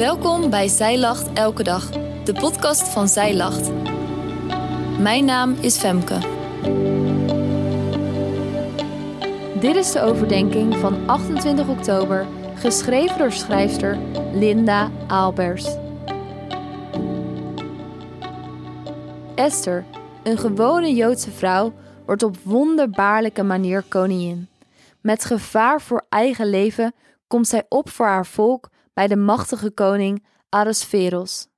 Welkom bij Zij Lacht Elke Dag, de podcast van Zij Lacht. Mijn naam is Femke. Dit is de overdenking van 28 oktober, geschreven door schrijfster Linda Aalbers. Esther, een gewone Joodse vrouw, wordt op wonderbaarlijke manier koningin. Met gevaar voor eigen leven komt zij op voor haar volk bij de machtige koning Ahasveros.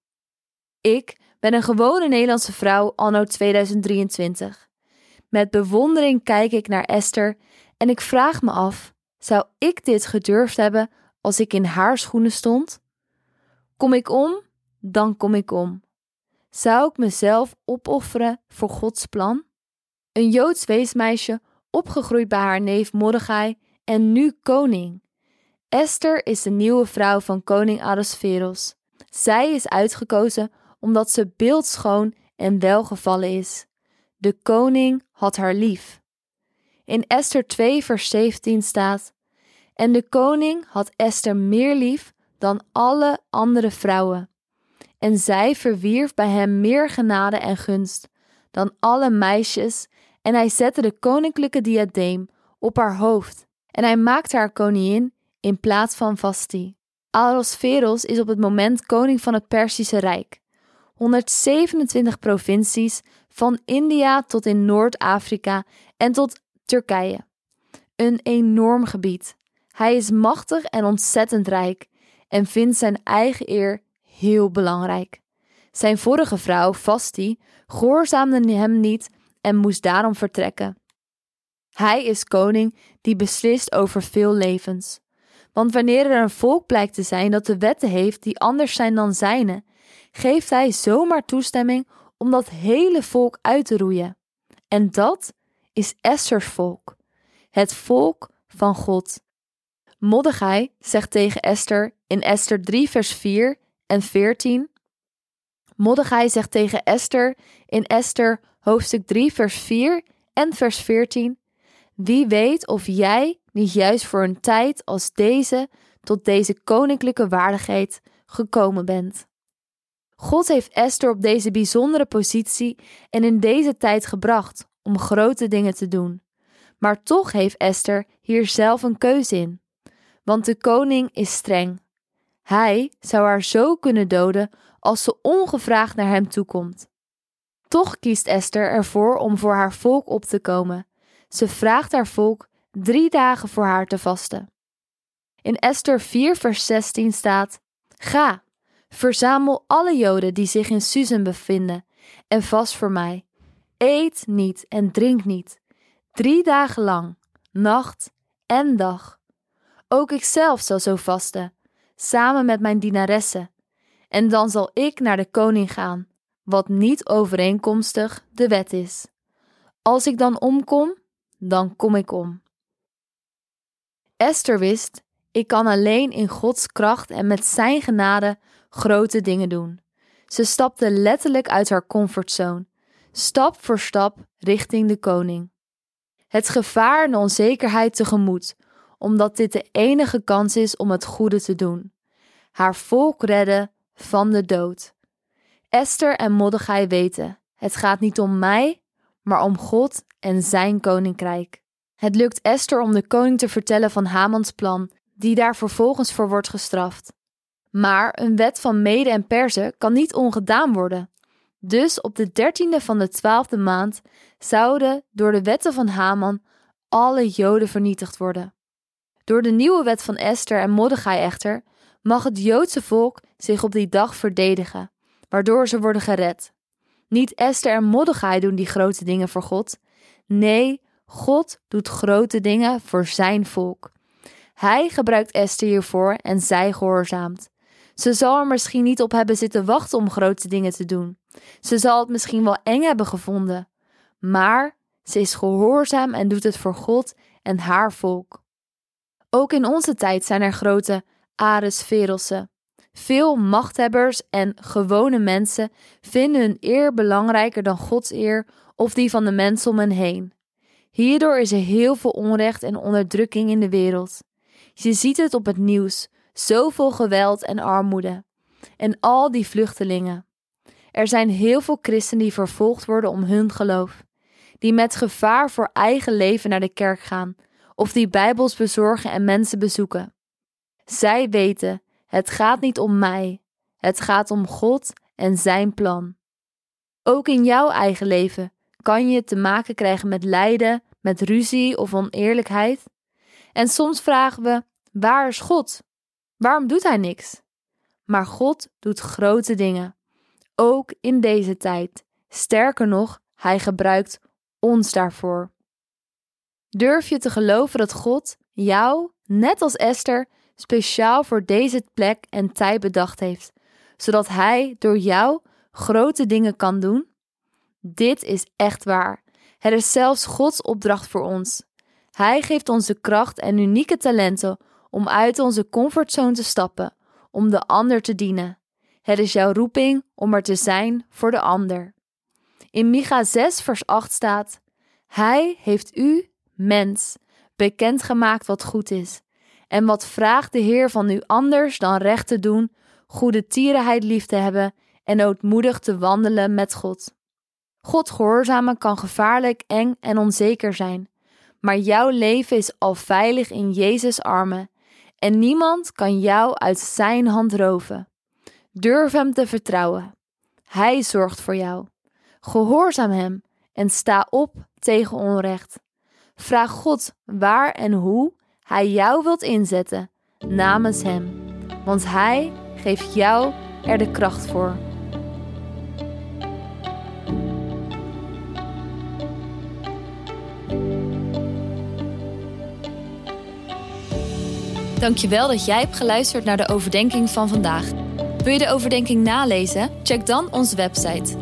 Ik ben een gewone Nederlandse vrouw anno 2023. Met bewondering kijk ik naar Esther en ik vraag me af: zou ik dit gedurfd hebben als ik in haar schoenen stond? Kom ik om, dan kom ik om. Zou ik mezelf opofferen voor Gods plan? Een Joods weesmeisje, opgegroeid bij haar neef Mordechai en nu koning. Esther is de nieuwe vrouw van koning Ahasveros. Zij is uitgekozen omdat ze beeldschoon en welgevallen is. De koning had haar lief. In Esther 2 vers 17 staat: En de koning had Esther meer lief dan alle andere vrouwen. En zij verwierf bij hem meer genade en gunst dan alle meisjes, en hij zette de koninklijke diadeem op haar hoofd, en hij maakte haar koningin in plaats van Vasti. Ahasveros is op het moment koning van het Perzische Rijk. 127 provincies, van India tot in Noord-Afrika en tot Turkije. Een enorm gebied. Hij is machtig en ontzettend rijk en vindt zijn eigen eer heel belangrijk. Zijn vorige vrouw, Vasti, gehoorzaamde hem niet en moest daarom vertrekken. Hij is koning die beslist over veel levens. Want wanneer er een volk blijkt te zijn dat de wetten heeft die anders zijn dan zijne, geeft hij zomaar toestemming om dat hele volk uit te roeien. En dat is Esther's volk, het volk van God. Mordechai zegt tegen Esther in Esther 3 vers 4 en 14. Mordechai zegt tegen Esther in Esther hoofdstuk 3 vers 4 en vers 14. Wie weet of jij niet juist voor een tijd als deze tot deze koninklijke waardigheid gekomen bent. God heeft Esther op deze bijzondere positie en in deze tijd gebracht om grote dingen te doen. Maar toch heeft Esther hier zelf een keuze in. Want de koning is streng. Hij zou haar zo kunnen doden als ze ongevraagd naar hem toekomt. Toch kiest Esther ervoor om voor haar volk op te komen. Ze vraagt haar volk drie dagen voor haar te vasten. In Esther 4, vers 16 staat: Ga, verzamel alle Joden die zich in Susan bevinden en vast voor mij. Eet niet en drink niet, drie dagen lang, nacht en dag. Ook ikzelf zal zo vasten, samen met mijn dienaressen, en dan zal ik naar de koning gaan, wat niet overeenkomstig de wet is. Als ik dan omkom, dan kom ik om. Esther wist: ik kan alleen in Gods kracht en met Zijn genade grote dingen doen. Ze stapte letterlijk uit haar comfortzone, stap voor stap richting de koning. Het gevaar en de onzekerheid tegemoet, omdat dit de enige kans is om het goede te doen. Haar volk redden van de dood. Esther en Mordechai weten: het gaat niet om mij, maar om God en zijn koninkrijk. Het lukt Esther om de koning te vertellen van Hamans plan, die daar vervolgens voor wordt gestraft. Maar een wet van Mede en Perzen kan niet ongedaan worden. Dus op de dertiende van de twaalfde maand zouden door de wetten van Haman alle Joden vernietigd worden. Door de nieuwe wet van Esther en Mordechai echter mag het Joodse volk zich op die dag verdedigen, waardoor ze worden gered. Niet Esther en Mordechai doen die grote dingen voor God. Nee, God doet grote dingen voor zijn volk. Hij gebruikt Esther hiervoor en zij gehoorzaamt. Ze zal er misschien niet op hebben zitten wachten om grote dingen te doen. Ze zal het misschien wel eng hebben gevonden. Maar ze is gehoorzaam en doet het voor God en haar volk. Ook in onze tijd zijn er grote Ares Verossen. Veel machthebbers en gewone mensen vinden hun eer belangrijker dan Gods eer of die van de mensen om hen heen. Hierdoor is er heel veel onrecht en onderdrukking in de wereld. Je ziet het op het nieuws: zoveel geweld en armoede. en al die vluchtelingen. Er zijn heel veel christenen die vervolgd worden om hun geloof, die met gevaar voor eigen leven naar de kerk gaan of die Bijbels bezorgen en mensen bezoeken. Zij weten, het gaat niet om mij, het gaat om God en Zijn plan. Ook in jouw eigen leven kan je te maken krijgen met lijden, met ruzie of oneerlijkheid. En soms vragen we: waar is God? Waarom doet Hij niks? Maar God doet grote dingen, ook in deze tijd. Sterker nog, Hij gebruikt ons daarvoor. Durf je te geloven dat God jou, net als Esther, speciaal voor deze plek en tijd bedacht heeft, zodat Hij door jou grote dingen kan doen? Dit is echt waar. Het is zelfs Gods opdracht voor ons. Hij geeft ons de kracht en unieke talenten om uit onze comfortzone te stappen, om de ander te dienen. Het is jouw roeping om er te zijn voor de ander. In Micha 6, vers 8 staat: Hij heeft u, mens, bekendgemaakt wat goed is. En wat vraagt de Heer van u anders dan recht te doen, goede tierenheid lief te hebben en ootmoedig te wandelen met God? God gehoorzamen kan gevaarlijk, eng en onzeker zijn, maar jouw leven is al veilig in Jezus' armen en niemand kan jou uit Zijn hand roven. Durf Hem te vertrouwen. Hij zorgt voor jou. Gehoorzaam Hem en sta op tegen onrecht. Vraag God waar en hoe Hij jou wilt inzetten namens Hem, want Hij geeft jou er de kracht voor. Dankjewel dat jij hebt geluisterd naar de overdenking van vandaag. Wil je de overdenking nalezen? Check dan onze website.